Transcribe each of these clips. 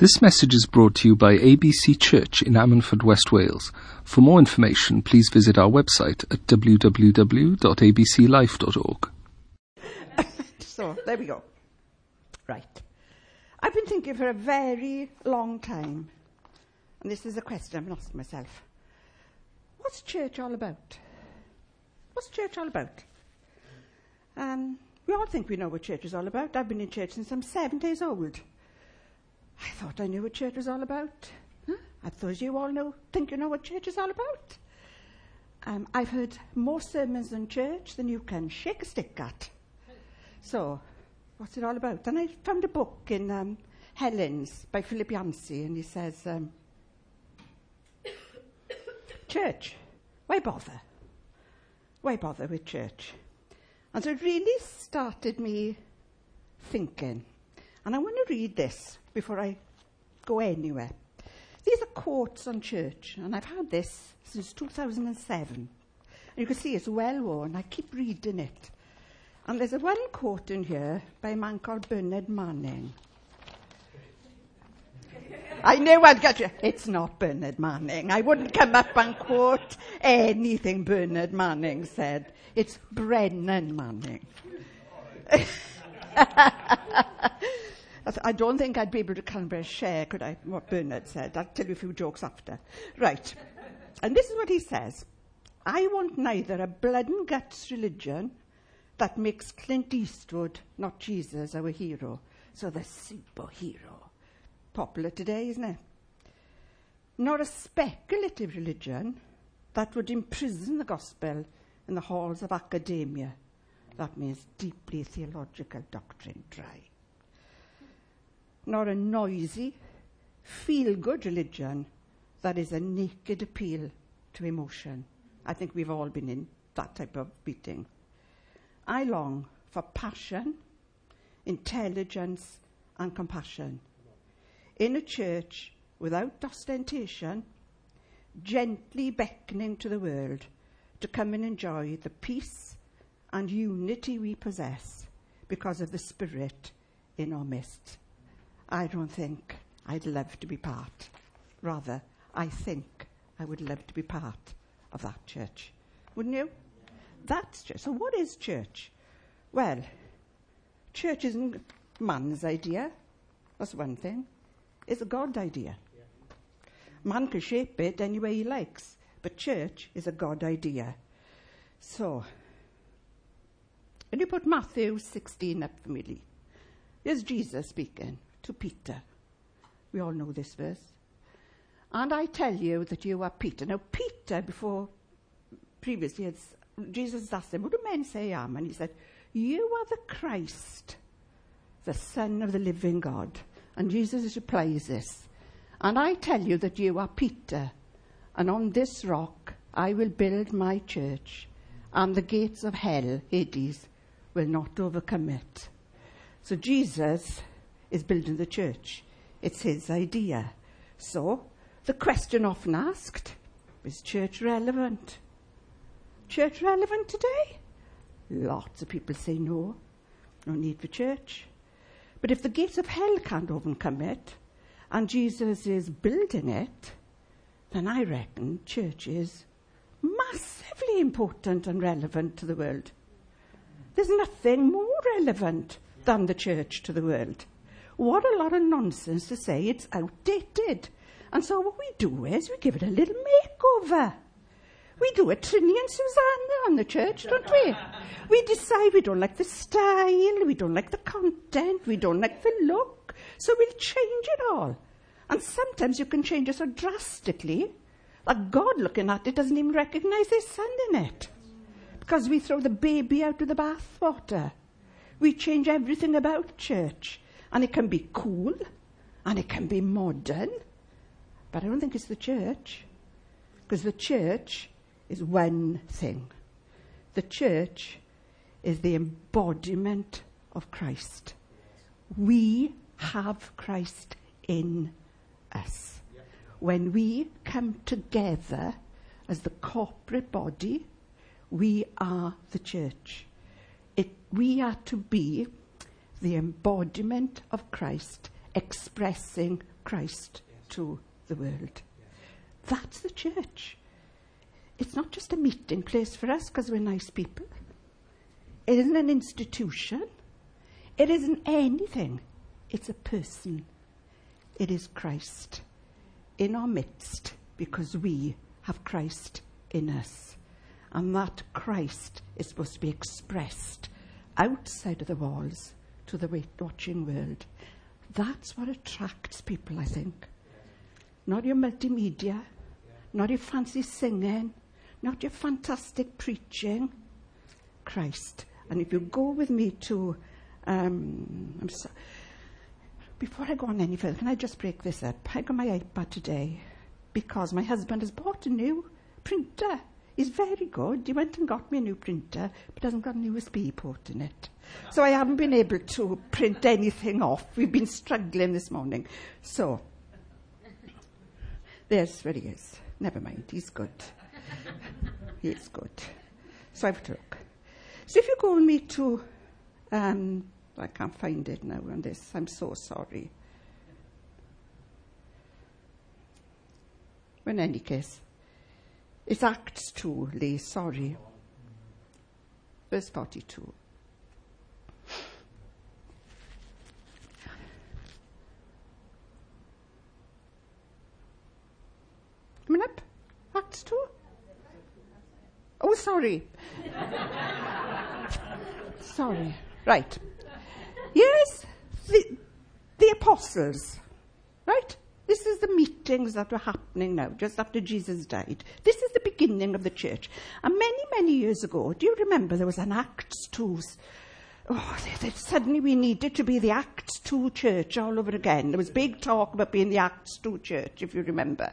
This message is brought to you by ABC Church in Ammanford, West Wales. For more information, please visit our website at www.abclife.org. so, there we go. Right. I've been thinking for a very long time, and this is a question I've asking myself. What's church all about? What's church all about? Um, we all think we know what church is all about. I've been in church since I'm seven days old. I thought I knew what church was all about. Huh? I thought you all know, think you know what church is all about. Um, I've heard more sermons in church than you can shake a stick at. So, what's it all about? And I found a book in um, Helen's by Philip Yancey, and he says, um, Church, why bother? Why bother with church? And so it really started me thinking. And I want to read this before I go anywhere. These are quotes on church, and I've had this since 2007. And you can see it's well worn. I keep reading it. And there's a one quote in here by a man called Bernard Manning. I know I'd get you. It's not Bernard Manning. I wouldn't come up and quote anything Bernard Manning said. It's Brennan Manning. I don't think I'd be able to of share, could I, what Bernard said. I'll tell you a few jokes after. Right. And this is what he says. I want neither a blood and guts religion that makes Clint Eastwood, not Jesus, our hero. So the superhero. Popular today, isn't it? Nor a speculative religion that would imprison the gospel in the halls of academia. That means deeply theological doctrine dry nor a noisy, feel good religion that is a naked appeal to emotion. I think we've all been in that type of meeting. I long for passion, intelligence, and compassion. In a church without ostentation, gently beckoning to the world to come and enjoy the peace and unity we possess because of the Spirit in our midst. I don't think I'd love to be part. Rather, I think I would love to be part of that church. Wouldn't you? That's church. So, what is church? Well, church isn't man's idea. That's one thing. It's a God idea. Man can shape it any way he likes, but church is a God idea. So, when you put Matthew 16 up for me, here's Jesus speaking to Peter. We all know this verse. And I tell you that you are Peter. Now, Peter, before previously, Jesus asked him, What do men say I am? And he said, You are the Christ, the Son of the living God. And Jesus replies this, And I tell you that you are Peter, and on this rock I will build my church, and the gates of hell, Hades, will not overcome it. So Jesus is building the church. It's his idea. So, the question often asked is church relevant? Church relevant today? Lots of people say no, no need for church. But if the gates of hell can't overcome it, and Jesus is building it, then I reckon church is massively important and relevant to the world. There's nothing more relevant than the church to the world. What a lot of nonsense to say it's outdated. And so what we do is we give it a little makeover. We do a Trinny and Susannah on the church, don't we? We decide we don't like the style, we don't like the content, we don't like the look, so we'll change it all. And sometimes you can change it so drastically that God looking at it doesn't even recognize his son in it. Because we throw the baby out with the bathwater. We change everything about church. And it can be cool and it can be modern. But I don't think it's the church. Because the church is one thing. The church is the embodiment of Christ. We have Christ in us. When we come together as the corporate body, we are the church. It, we are to be the embodiment of Christ expressing Christ to the world. That's the church. It's not just a meeting place for us because we're nice people. It isn't an institution. It isn't anything. It's a person. It is Christ in our midst because we have Christ in us. And that Christ is supposed to be expressed outside of the walls to the watching world. That's what attracts people, I think. Not your multimedia, not your fancy singing, not your fantastic preaching. Christ. And if you go with me to, um, I'm so, before I go on any further, can I just break this up? I got my iPad today because my husband has bought a new printer. He's very good. He went and got me a new printer, but hasn't got a USB port in it. So I haven't been able to print anything off. We've been struggling this morning. So, there's where he is. Never mind, he's good. he's good. So I've look. So if you go with me to, um, I can't find it now on this, I'm so sorry. in any case, it's Acts 2, Lee, sorry. Verse 42. Coming up? Acts 2? Oh, sorry. sorry. Right. Yes, the, the apostles, right? This is the meetings that were happening now, just after Jesus died. This is the beginning of the church. And many, many years ago, do you remember there was an Acts 2? Oh, they, they, suddenly we needed to be the Acts 2 church all over again. There was big talk about being the Acts 2 church, if you remember.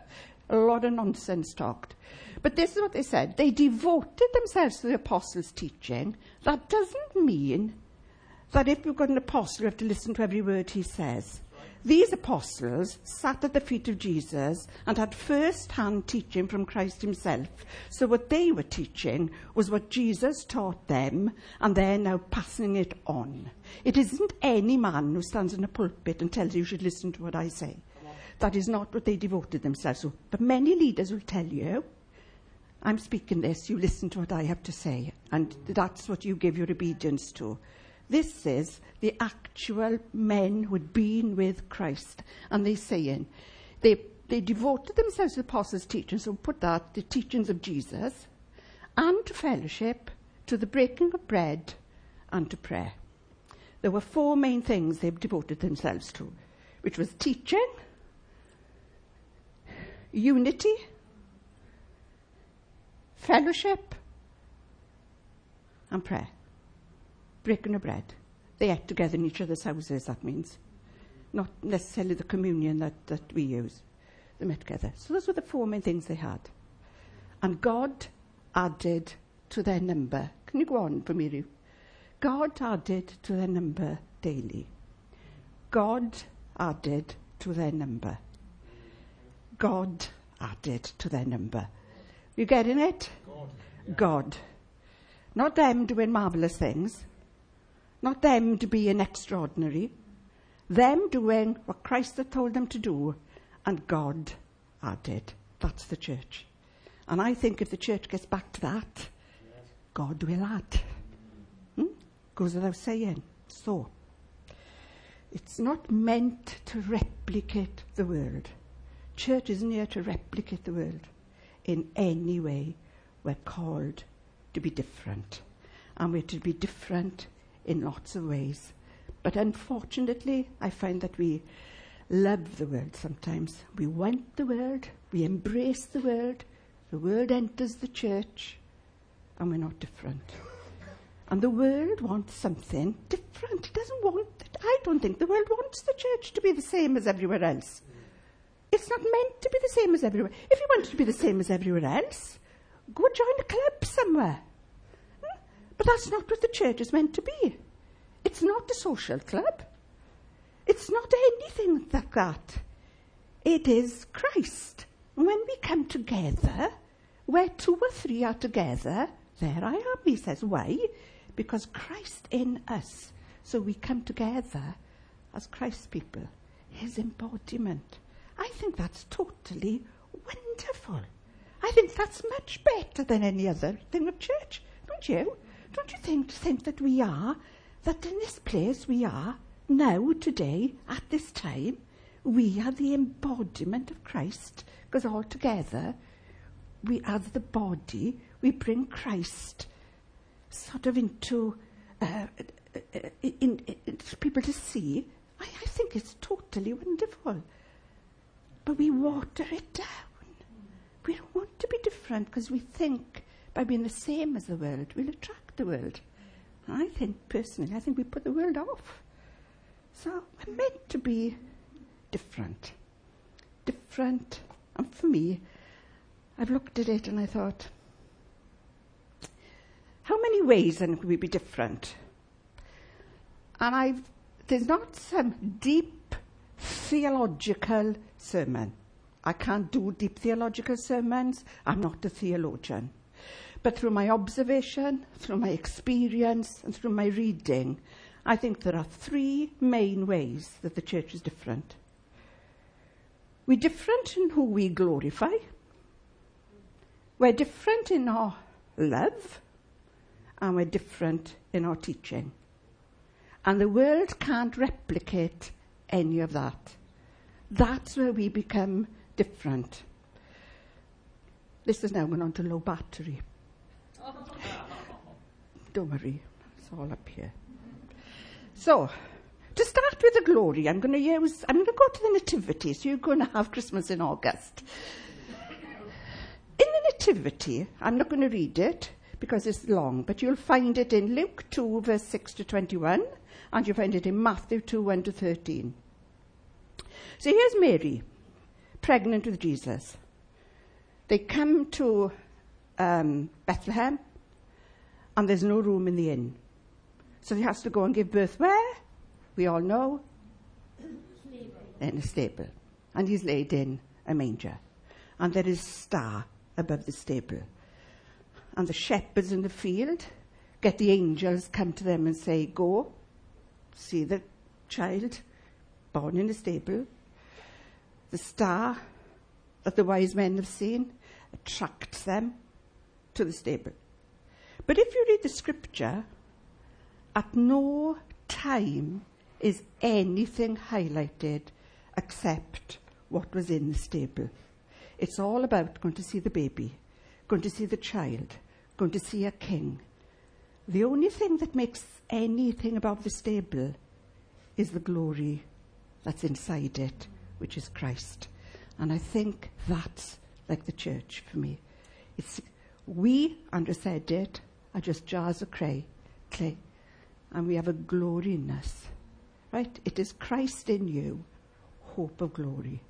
A lot of nonsense talked. But this is what they said. They devoted themselves to the apostles' teaching. That doesn't mean that if you've got an apostle, you have to listen to every word he says. These apostles sat at the feet of Jesus and had first hand teaching from Christ himself. So what they were teaching was what Jesus taught them, and they're now passing it on. It isn't any man who stands in a pulpit and tells you you should listen to what I say. That is not what they devoted themselves to. But many leaders will tell you, I'm speaking this, you listen to what I have to say, and that's what you give your obedience to. This is the actual men who had been with Christ. And they're saying, they, they devoted themselves to the apostles' teachings, so put that, the teachings of Jesus, and to fellowship, to the breaking of bread, and to prayer. There were four main things they devoted themselves to, which was teaching, unity, fellowship, and prayer breaking of bread. They ate together in each other's houses, that means. Not necessarily the communion that, that we use. They met together. So those were the four main things they had. And God added to their number. Can you go on for me, Ruth? God added to their number daily. God added to their number. God added to their number. You getting it? God. God. Not them doing marvelous things. Not them to be an extraordinary. Them doing what Christ had told them to do, and God added. That's the church. And I think if the church gets back to that, God will add. Hmm? Goes without saying. So, it's not meant to replicate the world. Church isn't here to replicate the world in any way. We're called to be different. And we're to be different in lots of ways. But unfortunately, I find that we love the world sometimes. We want the world, we embrace the world, the world enters the church, and we're not different. And the world wants something different. It doesn't want, I don't think the world wants the church to be the same as everywhere else. It's not meant to be the same as everywhere. If you want it to be the same as everywhere else, go join a club somewhere. But that's not what the church is meant to be. It's not a social club. It's not anything like that. It is Christ. When we come together, where two or three are together, there I am, he says. Why? Because Christ in us. So we come together as Christ's people. his embodiment. I think that's totally wonderful. I think that's much better than any other thing of church, don't you? Don't you think, think that we are, that in this place we are now, today, at this time, we are the embodiment of Christ, because all together, we, as the body, we bring Christ sort of into uh, in, in, in, people to see. I, I think it's totally wonderful. But we water it down. We don't want to be different because we think by being the same as the world, we'll attract the world. I think, personally, I think we put the world off. So we're meant to be different. Different. And for me, I've looked at it and I thought, how many ways then could we be different? And I've, there's not some deep theological sermon. I can't do deep theological sermons. I'm not a theologian. But through my observation, through my experience, and through my reading, I think there are three main ways that the church is different. We're different in who we glorify. We're different in our love. And we're different in our teaching. And the world can't replicate any of that. That's where we become different. This is now going on to low battery. Don't worry, it's all up here. So, to start with the glory, I'm going to use, I'm going to go to the Nativity, so you're going to have Christmas in August. In the Nativity, I'm not going to read it because it's long, but you'll find it in Luke 2, verse 6 to 21, and you'll find it in Matthew 2, 1 to 13. So here's Mary, pregnant with Jesus. They come to um, Bethlehem, and there's no room in the inn. So he has to go and give birth where? We all know. In a stable. And he's laid in a manger. And there is a star above the stable. And the shepherds in the field get the angels come to them and say, Go, see the child born in a stable. The star that the wise men have seen attracts them to the stable. But if you read the scripture, at no time is anything highlighted except what was in the stable. It's all about going to see the baby, going to see the child, going to see a king. The only thing that makes anything about the stable is the glory that's inside it, which is Christ. And I think that's like the church for me. It's we, Andrew said it, are just jars of clay, clay. And we have a glory in us. Right? It is Christ in you, hope of glory.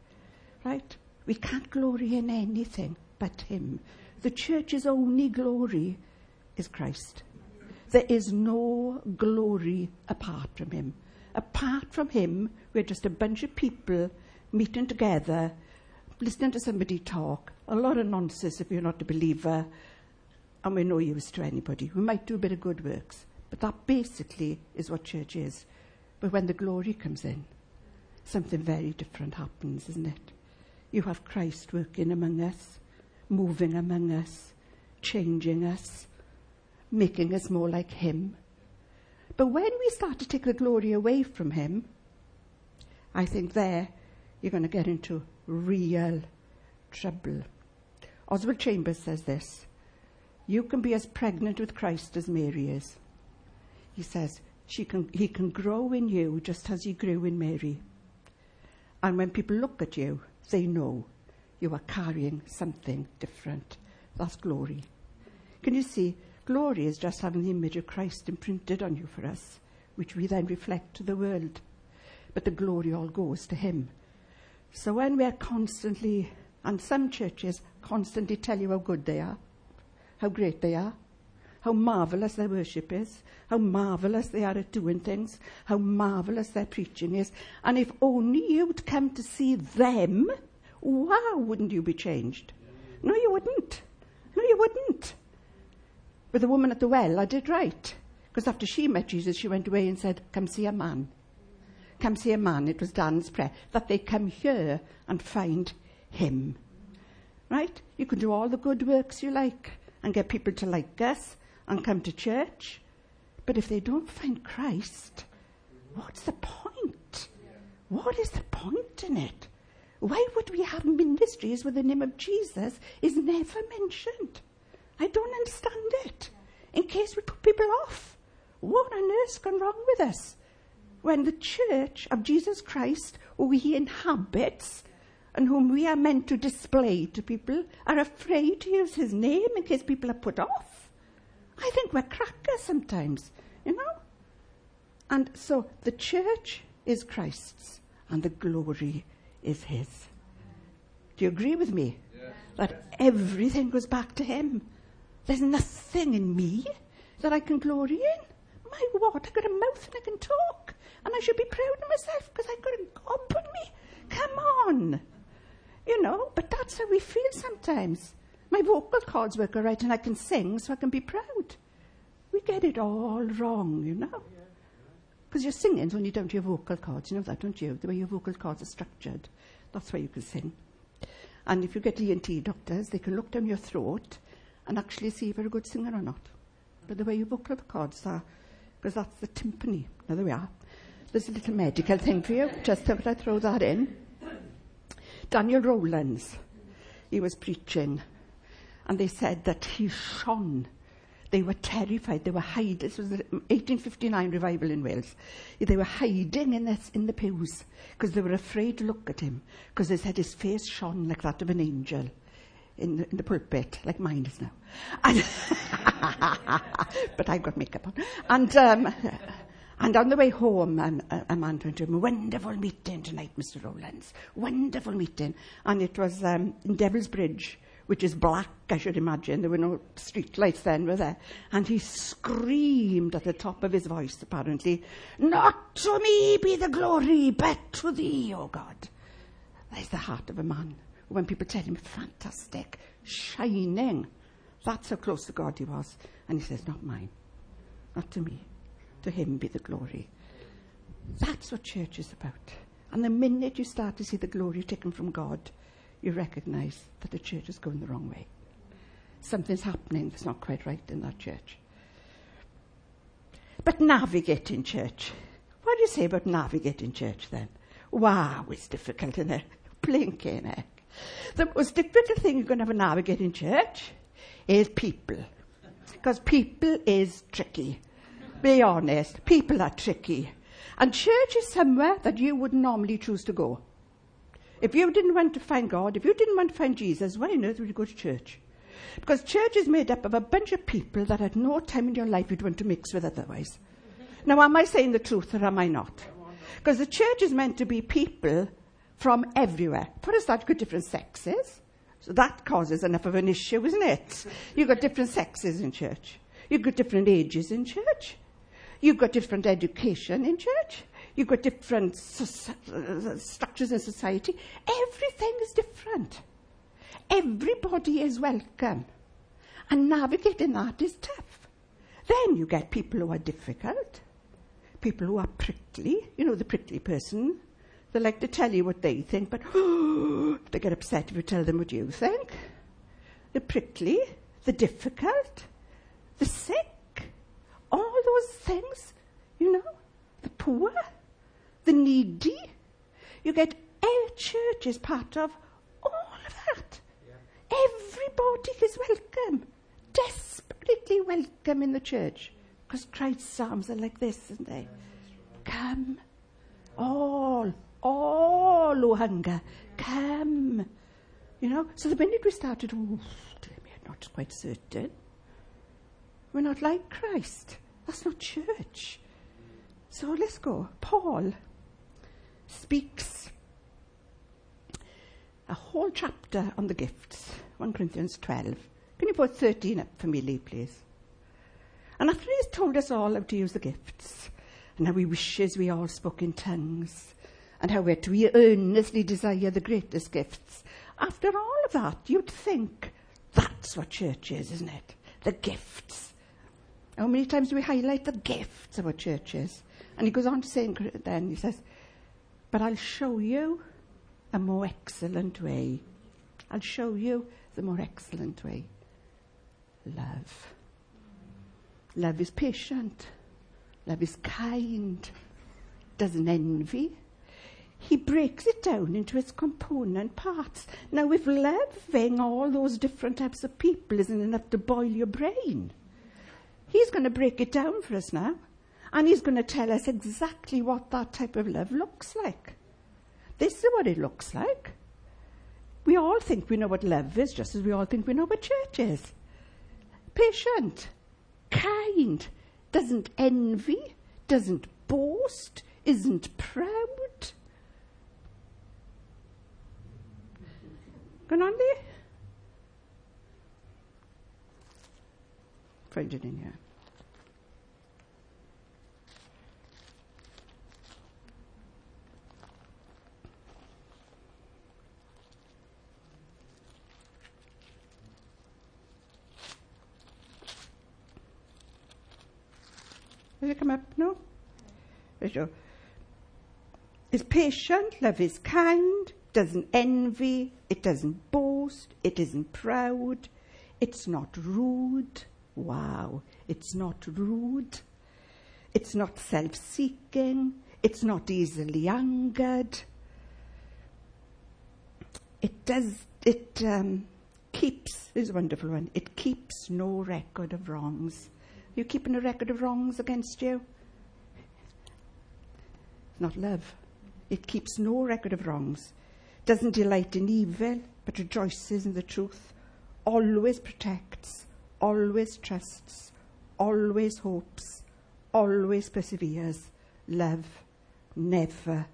Right? We can't glory in anything but Him. The church's only glory is Christ. There is no glory apart from Him. Apart from Him, we're just a bunch of people meeting together, listening to somebody talk, a lot of nonsense if you're not a believer, and we're no use to anybody. We might do a bit of good works, but that basically is what church is. But when the glory comes in, something very different happens, isn't it? You have Christ working among us, moving among us, changing us, making us more like Him. But when we start to take the glory away from Him, I think there you're going to get into real trouble. Oswald Chambers says this you can be as pregnant with Christ as Mary is. He says, she can, he can grow in you just as he grew in Mary. And when people look at you, they know you are carrying something different. That's glory. Can you see? Glory is just having the image of Christ imprinted on you for us, which we then reflect to the world. But the glory all goes to Him. So when we're constantly, and some churches constantly tell you how good they are, how great they are, how marvelous their worship is, how marvelous they are at doing things, how marvelous their preaching is. And if only you'd come to see them, wow, wouldn't you be changed? No, you wouldn't. No, you wouldn't. With the woman at the well, I did right. Because after she met Jesus, she went away and said, Come see a man. come see a man, it was Dan's prayer, that they come here and find him. Right? You can do all the good works you like and get people to like us and come to church. But if they don't find Christ, what's the point? What is the point in it? Why would we have ministries where the name of Jesus is never mentioned? I don't understand it. In case we put people off. What on earth's gone wrong with us? When the church of Jesus Christ, who he inhabits and whom we are meant to display to people, are afraid to use his name in case people are put off. I think we're crackers sometimes, you know? And so the church is Christ's and the glory is his. Do you agree with me? Yes. That everything goes back to him. There's nothing in me that I can glory in. My what? I've got a mouth and I can talk. And I should be proud of myself because I've got a gob on me. Come on. You know, but that's how we feel sometimes. My vocal cords work all right and I can sing so I can be proud. We get it all wrong, you know. Because you're singing you don't your vocal cords. You know that, don't you? The way your vocal cords are structured. That's why you can sing. And if you get ENT doctors, they can look down your throat and actually see if you're a good singer or not. But the way your vocal cords are, because that's the timpani. Now, there we are. There's a little medical thing for you. Just thought I'd throw that in. Daniel Rowlands, he was preaching, and they said that he shone they were terrified. They were hiding. This was the 1859 revival in Wales. They were hiding in, this, in the pews because they were afraid to look at him because they said his face shone like that of an angel in the, in the pulpit, like mine is now. But I've got makeup on. And, um, and on the way home, um, man turned to him, wonderful meeting tonight, Mr. Rowlands. Wonderful meeting. And it was um, in Devil's Bridge which is black, I should imagine. There were no street lights then, were there? And he screamed at the top of his voice, apparently, Not to me be the glory, but to thee, O God. There's the heart of a man. When people tell him, fantastic, shining, that's how close to God he was. And he says, Not mine, not to me. To him be the glory. That's what church is about. And the minute you start to see the glory taken from God, you recognize that the church is going the wrong way. Something's happening that's not quite right in that church. But navigating church. What do you say about navigating church then? Wow, it's difficult, isn't it? Blinking eh, heck. The most difficult thing you're going to have in church is people. Because people is tricky. Be honest. People are tricky. And church is somewhere that you would normally choose to go. If you didn't want to find God, if you didn't want to find Jesus, why on earth would you go to church? Because church is made up of a bunch of people that at no time in your life you'd want to mix with otherwise. Now, am I saying the truth or am I not? Because the church is meant to be people from everywhere. For us, that got different sexes. So that causes enough of an issue, isn't it? You've got different sexes in church. You've got different ages in church. You've got different education in church. You've got different uh, structures in society. Everything is different. Everybody is welcome. And navigating that is tough. Then you get people who are difficult, people who are prickly. You know, the prickly person. They like to tell you what they think, but they get upset if you tell them what you think. The prickly, the difficult, the sick, those things, you know, the poor the needy. You get a church is part of all of that. Yeah. Everybody is welcome, desperately welcome in the church. Because Christ's psalms are like this, isn't they? Come, all, all who hunger, come. You know, so the minute we started, oh, we're not quite certain. We're not like Christ. That's not church. So let's go. Paul speaks a whole chapter on the gifts, 1 Corinthians 12. Can you put 13 up for me, Lee, please? And after he's told us all how to use the gifts, and how he wishes we all spoke in tongues, and how we're to earnestly desire the greatest gifts, after all of that, you'd think that's what church is, isn't it? The gifts. How many times do we highlight the gifts of what churches? And he goes on to say then, he says, But I'll show you a more excellent way. I'll show you the more excellent way. Love. Love is patient. Love is kind. Doesn't envy. He breaks it down into its component parts. Now, if loving all those different types of people isn't enough to boil your brain, he's going to break it down for us now. And he's going to tell us exactly what that type of love looks like. This is what it looks like. We all think we know what love is, just as we all think we know what church is. Patient, kind, doesn't envy, doesn't boast, isn't proud. Going on there? It in here. Does it come up? No? There you go. Is patient, love is kind, doesn't envy, it doesn't boast, it isn't proud, it's not rude. Wow, it's not rude. It's not self seeking, it's not easily angered. It does, it um, keeps, this wonderful one, it keeps no record of wrongs. You keeping a record of wrongs against you? It's not love. It keeps no record of wrongs. Doesn't delight in evil, but rejoices in the truth. Always protects, always trusts, always hopes, always perseveres. Love never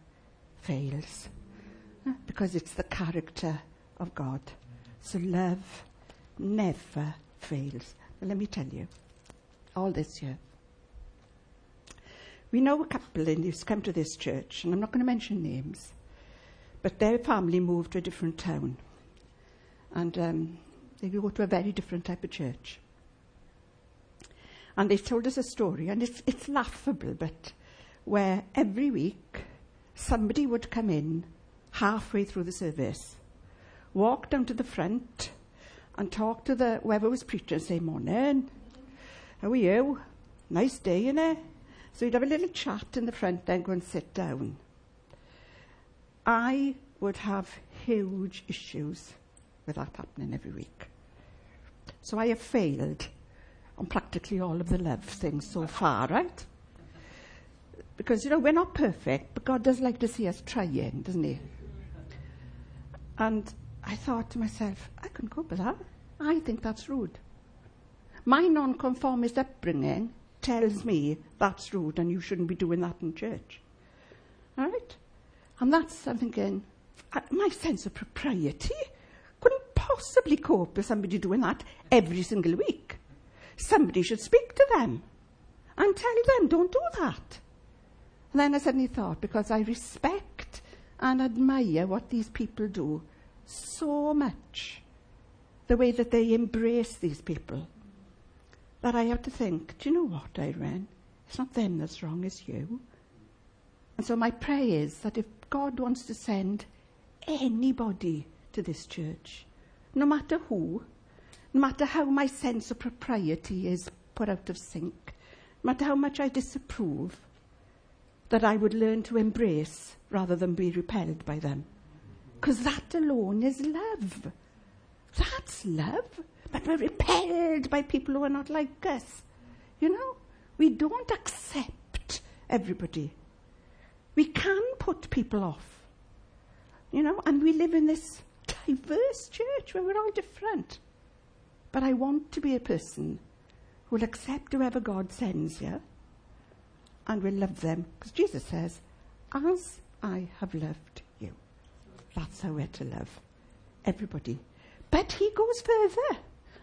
fails. Because it's the character of God. So love never fails. let me tell you all this year. We know a couple in who's come to this church, and I'm not going to mention names, but their family moved to a different town. And um, they go to a very different type of church. And they told us a story, and it's, it's laughable, but where every week somebody would come in halfway through the service, walk down to the front, and talk to the whoever was preaching and say, Morning, how are you? Nice day, innit? So you'd have a little chat in the front, then go and sit down. I would have huge issues with that happening every week. So I have failed on practically all of the love things so far, right? Because, you know, we're not perfect, but God does like to see us trying, doesn't He? And I thought to myself, I couldn't cope with that. I think that's rude. My nonconformist upbringing tells me that's rude and you shouldn't be doing that in church. All right? And that's, I'm thinking, uh, my sense of propriety possibly cope with somebody doing that every single week. Somebody should speak to them and tell them, don't do that. And then I suddenly thought, because I respect and admire what these people do so much, the way that they embrace these people, that I have to think, do you know what, Irene? It's not them that's wrong, it's you. And so my prayer is that if God wants to send anybody to this church, no matter who, no matter how my sense of propriety is put out of sync, no matter how much I disapprove, that I would learn to embrace rather than be repelled by them. Because that alone is love. That's love but we're repelled by people who are not like us. You know, we don't accept everybody. We can put people off. You know, and we live in this diverse church where we're all different. But I want to be a person who will accept whoever God sends you and will love them. Because Jesus says, As I have loved you. That's how we're to love everybody. But he goes further.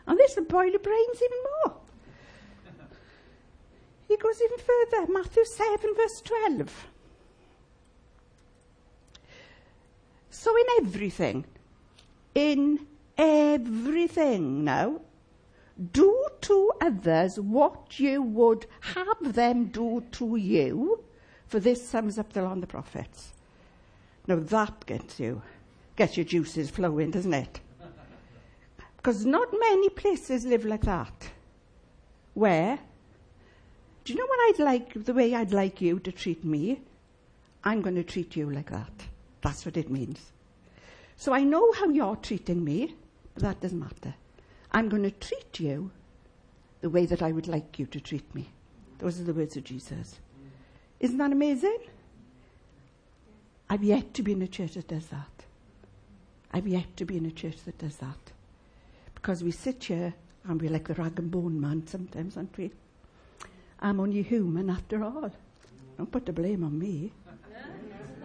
And this will boil your brains even more. He goes even further. Matthew 7, verse 12. So, in everything, in everything now, do to others what you would have them do to you, for this sums up the law and the prophets. Now that gets you, gets your juices flowing, doesn't it? Because not many places live like that. Where, do you know what I'd like, the way I'd like you to treat me? I'm going to treat you like that. That's what it means. So I know how you're treating me, but that doesn't matter. I'm going to treat you the way that I would like you to treat me. Those are the words of Jesus. Isn't that amazing? I've yet to be in a church that does that. I've yet to be in a church that does that. Because we sit here and we're like the Rag'n'Bone Man sometimes, aren't we? I'm only human after all. Don't put the blame on me.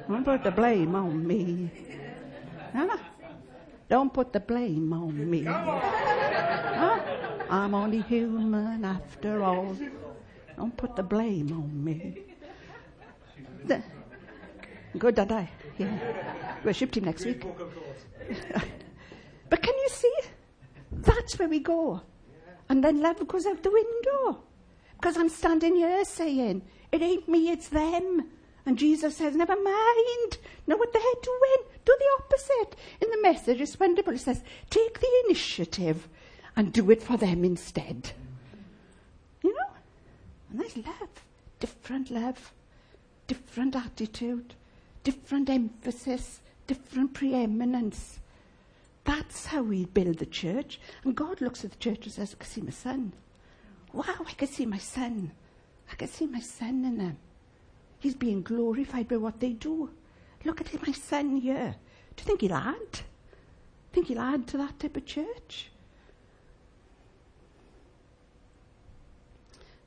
Don't put the blame on me. Huh? Don't put the blame on me. Huh? I'm only human after all. Don't put the blame on me. The, good, did I? Yeah. Worship team next week. but can you see? That's where we go. And then love goes out the window. Because I'm standing here saying, it ain't me, it's them. And Jesus says, never mind. Know what they're doing. Do the opposite. In the message, it's wonderful. It says, take the initiative and do it for them instead. You know? And that's love. Different love. Different attitude. Different emphasis. Different preeminence. That's how we build the church. And God looks at the church and says, I can see my son. Wow, I can see my son. I can see my son in them. He's being glorified by what they do. Look at my son here. Do you think he'll add? Think he'll add to that type of church?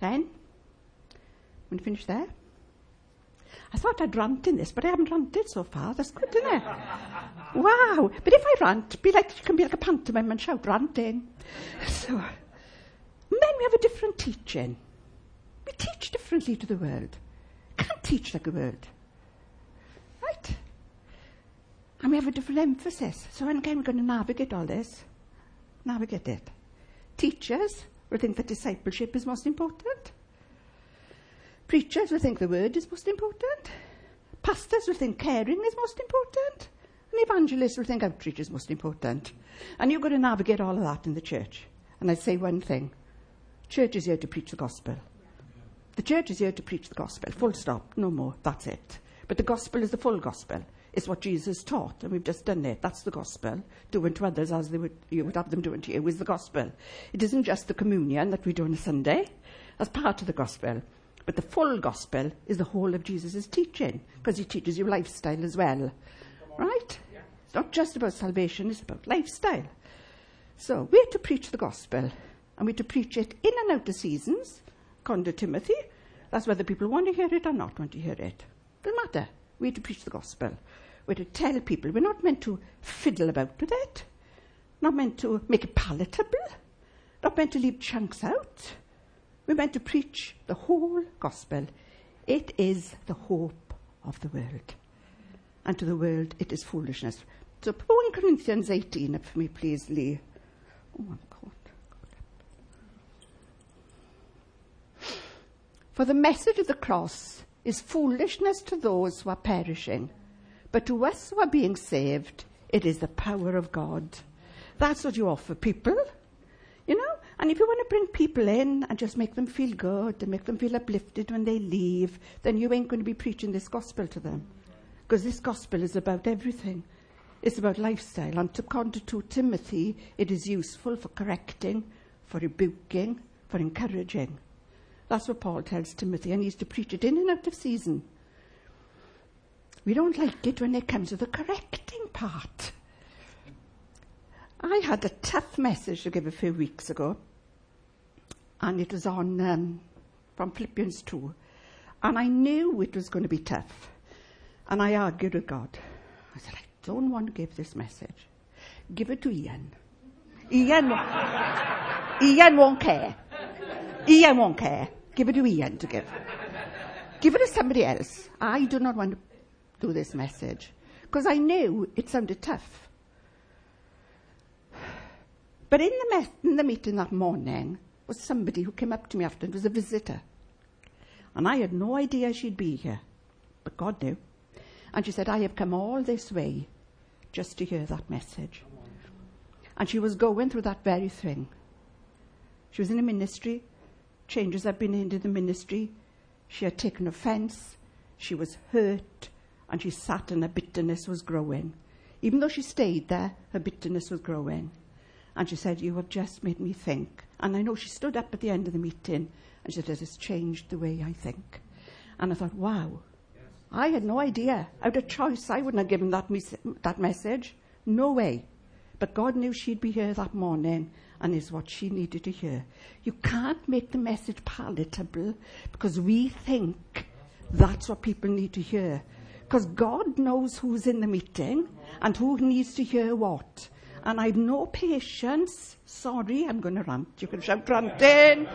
Then, I'm going to finish there. I thought I'd rant in this, but I haven't ranted so far. That's good, isn't it? wow. But if I rant, be like, you can be like a pantomime and shout, ranting. So, and then we have a different teaching. We teach differently to the world can't teach like a word. Right? And we have a different emphasis. So again, we're going to navigate all this. Navigate it. Teachers will think that discipleship is most important. Preachers will think the word is most important. Pastors will think caring is most important. And evangelists will think outreach is most important. And you've got to navigate all of that in the church. And I'd say one thing. Church is here to preach the gospel. The church is here to preach the gospel, full stop, no more, that's it. But the gospel is the full gospel. It's what Jesus taught, and we've just done it. That's the gospel. Doing to others as would, you would have them doing to you is the gospel. It isn't just the communion that we do on a Sunday. That's part of the gospel. But the full gospel is the whole of Jesus' teaching, because he teaches you lifestyle as well. Right? It's not just about salvation, it's about lifestyle. So we're to preach the gospel, and we're to preach it in and out of seasons, according to Timothy. That's whether people want to hear it or not want to hear it. Doesn't matter. We're to preach the gospel. We're to tell people. We're not meant to fiddle about with it. Not meant to make it palatable. Not meant to leave chunks out. We're meant to preach the whole gospel. It is the hope of the world. And to the world, it is foolishness. So, 1 Corinthians 18 up for me, please, Lee. Oh, For the message of the cross is foolishness to those who are perishing, but to us who are being saved, it is the power of God. That's what you offer people. You know? And if you want to bring people in and just make them feel good and make them feel uplifted when they leave, then you ain't going to be preaching this gospel to them. Because this gospel is about everything. It's about lifestyle. And to according to Timothy, it is useful for correcting, for rebuking, for encouraging. That's what Paul tells Timothy, and he's to preach it in and out of season. We don't like it when it comes to the correcting part. I had a tough message to give a few weeks ago, and it was on um, from Philippians 2. And I knew it was going to be tough. And I argued with God. I said, I don't want to give this message. Give it to Ian. Ian, Ian won't care. Ian won't care. Give it to Ian to give. give it to somebody else. I do not want to do this message because I knew it sounded tough. But in the, me- in the meeting that morning was somebody who came up to me after. It was a visitor. And I had no idea she'd be here. But God knew. And she said, I have come all this way just to hear that message. And she was going through that very thing. She was in a ministry, changes had been into the ministry. She had taken offence, she was hurt, and she sat and her bitterness was growing. Even though she stayed there, her bitterness was growing. And she said, You have just made me think. And I know she stood up at the end of the meeting and she said, It has changed the way I think. And I thought, Wow, I had no idea. Out of choice, I wouldn't have given that, mes- that message. No way. But God knew she'd be here that morning and is what she needed to hear. You can't make the message palatable because we think that's what people need to hear. Because God knows who's in the meeting and who needs to hear what. And I've no patience. Sorry, I'm going to rant. You can shout ranting.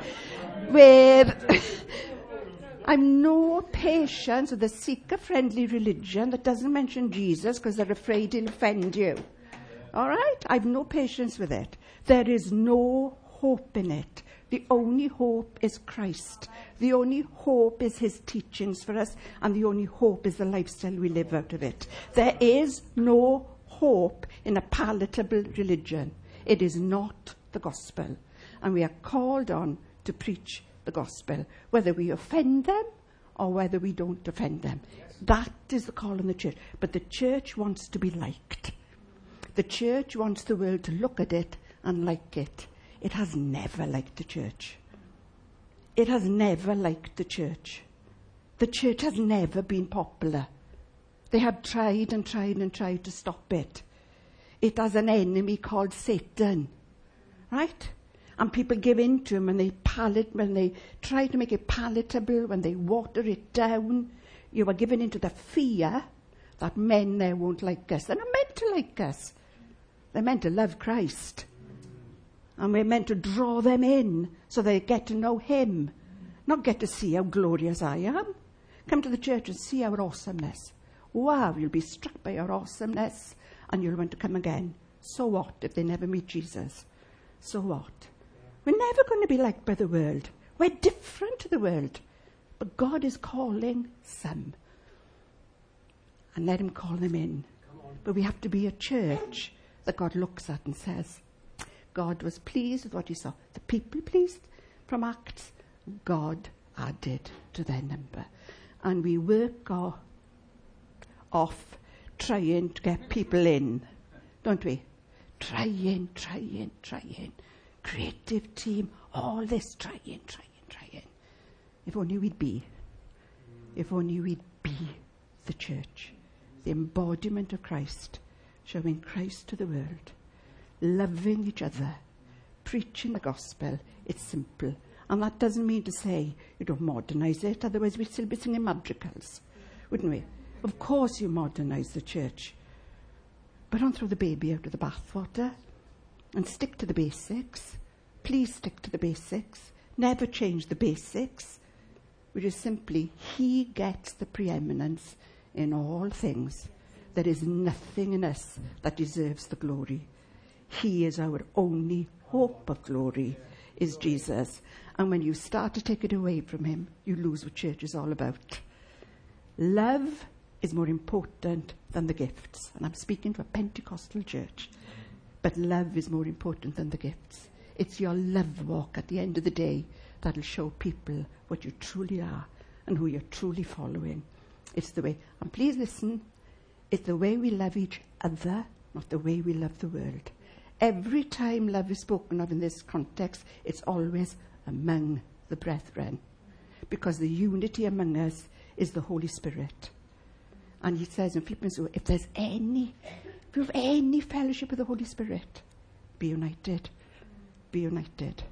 With I've no patience with a seeker friendly religion that doesn't mention Jesus because they're afraid he'll offend you. All right? I've no patience with it. There is no hope in it. The only hope is Christ. The only hope is his teachings for us, and the only hope is the lifestyle we live out of it. There is no hope in a palatable religion. It is not the gospel. And we are called on to preach the gospel, whether we offend them or whether we don't offend them. That is the call on the church. But the church wants to be liked. The church wants the world to look at it and like it. It has never liked the church. It has never liked the church. The church has never been popular. They have tried and tried and tried to stop it. It has an enemy called Satan. Right? And people give in to him and they palate, when they try to make it palatable, when they water it down, you are given into the fear that men there won't like us. They're not meant to like us. They're meant to love Christ. And we're meant to draw them in so they get to know Him, not get to see how glorious I am. Come to the church and see our awesomeness. Wow, you'll be struck by our awesomeness and you'll want to come again. So what if they never meet Jesus? So what? We're never going to be liked by the world. We're different to the world. But God is calling some. And let Him call them in. But we have to be a church that God looks at and says, God was pleased with what he saw. The people pleased from Acts, God added to their number. And we work off, off trying to get people in, don't we? Trying, trying, trying. Creative team, all this trying, trying, trying. If only we'd be. If only we'd be the church, the embodiment of Christ showing Christ to the world, loving each other, preaching the gospel. It's simple. And that doesn't mean to say you don't modernise it, otherwise we'd still be singing madrigals, wouldn't we? Of course you modernise the church. But don't throw the baby out of the bathwater and stick to the basics. Please stick to the basics. Never change the basics, which is simply He gets the preeminence in all things. There is nothing in us that deserves the glory. He is our only hope of glory, is Jesus. And when you start to take it away from him, you lose what church is all about. Love is more important than the gifts. And I'm speaking to a Pentecostal church. But love is more important than the gifts. It's your love walk at the end of the day that'll show people what you truly are and who you're truly following. It's the way. And please listen, it's the way we love each other, not the way we love the world. Every time love is spoken of in this context, it's always among the brethren. Because the unity among us is the Holy Spirit. And he says in Philippians, oh, if there's any, if you have any fellowship with the Holy Spirit, be united. Be united.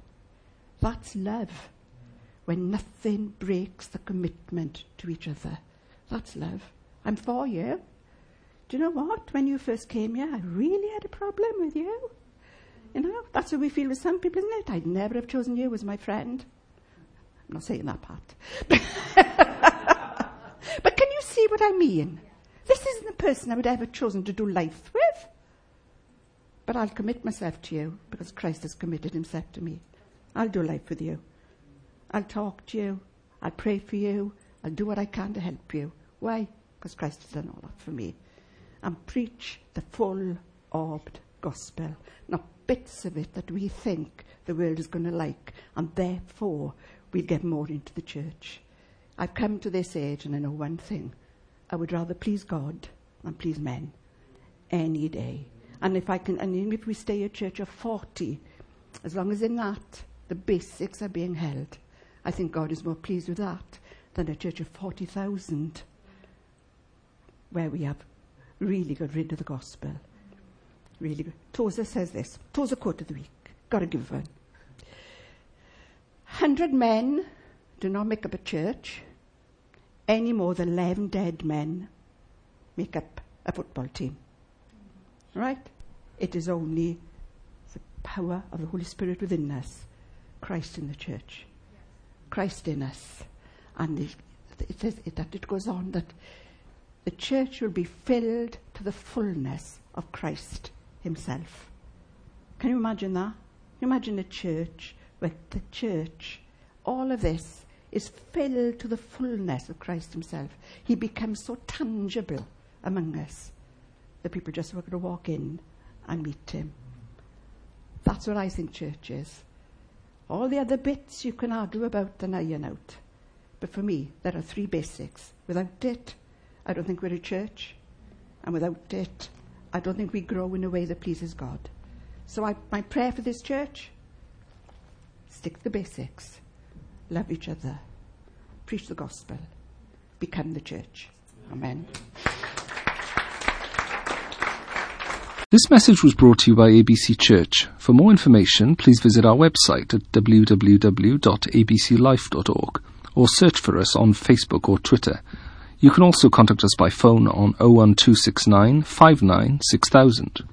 That's love. When nothing breaks the commitment to each other. That's love. I'm for you. Do you know what? When you first came here, I really had a problem with you. You know, that's how we feel with some people, isn't it? I'd never have chosen you as my friend. I'm not saying that part. but can you see what I mean? This isn't the person I would ever chosen to do life with. But I'll commit myself to you because Christ has committed himself to me. I'll do life with you. I'll talk to you. I'll pray for you. I'll do what I can to help you. Why? because Christ has done all that for me, and preach the full orbed gospel, not bits of it that we think the world is going to like, and therefore we'll get more into the church. I've come to this age and I know one thing. I would rather please God than please men any day. And if I can, and if we stay a church of 40, as long as in that the basics are being held, I think God is more pleased with that than a church of 40,000 where we have really got rid of the gospel. Really. Tozer says this. Tozer quote of the week. Got to give one. Hundred men do not make up a church any more than 11 dead men make up a football team. Right? It is only the power of the Holy Spirit within us, Christ in the church, Christ in us. And it, it says it, that it goes on that the church will be filled to the fullness of Christ Himself. Can you imagine that? Can you imagine a church where the church, all of this, is filled to the fullness of Christ Himself. He becomes so tangible among us that people just want to walk in and meet Him. That's what I think church is. All the other bits you can argue about and iron out. But for me, there are three basics. Without it, I don't think we're a church. And without it, I don't think we grow in a way that pleases God. So I, my prayer for this church stick to the basics, love each other, preach the gospel, become the church. Amen. This message was brought to you by ABC Church. For more information, please visit our website at www.abclife.org or search for us on Facebook or Twitter. You can also contact us by phone on 01269 59 6000.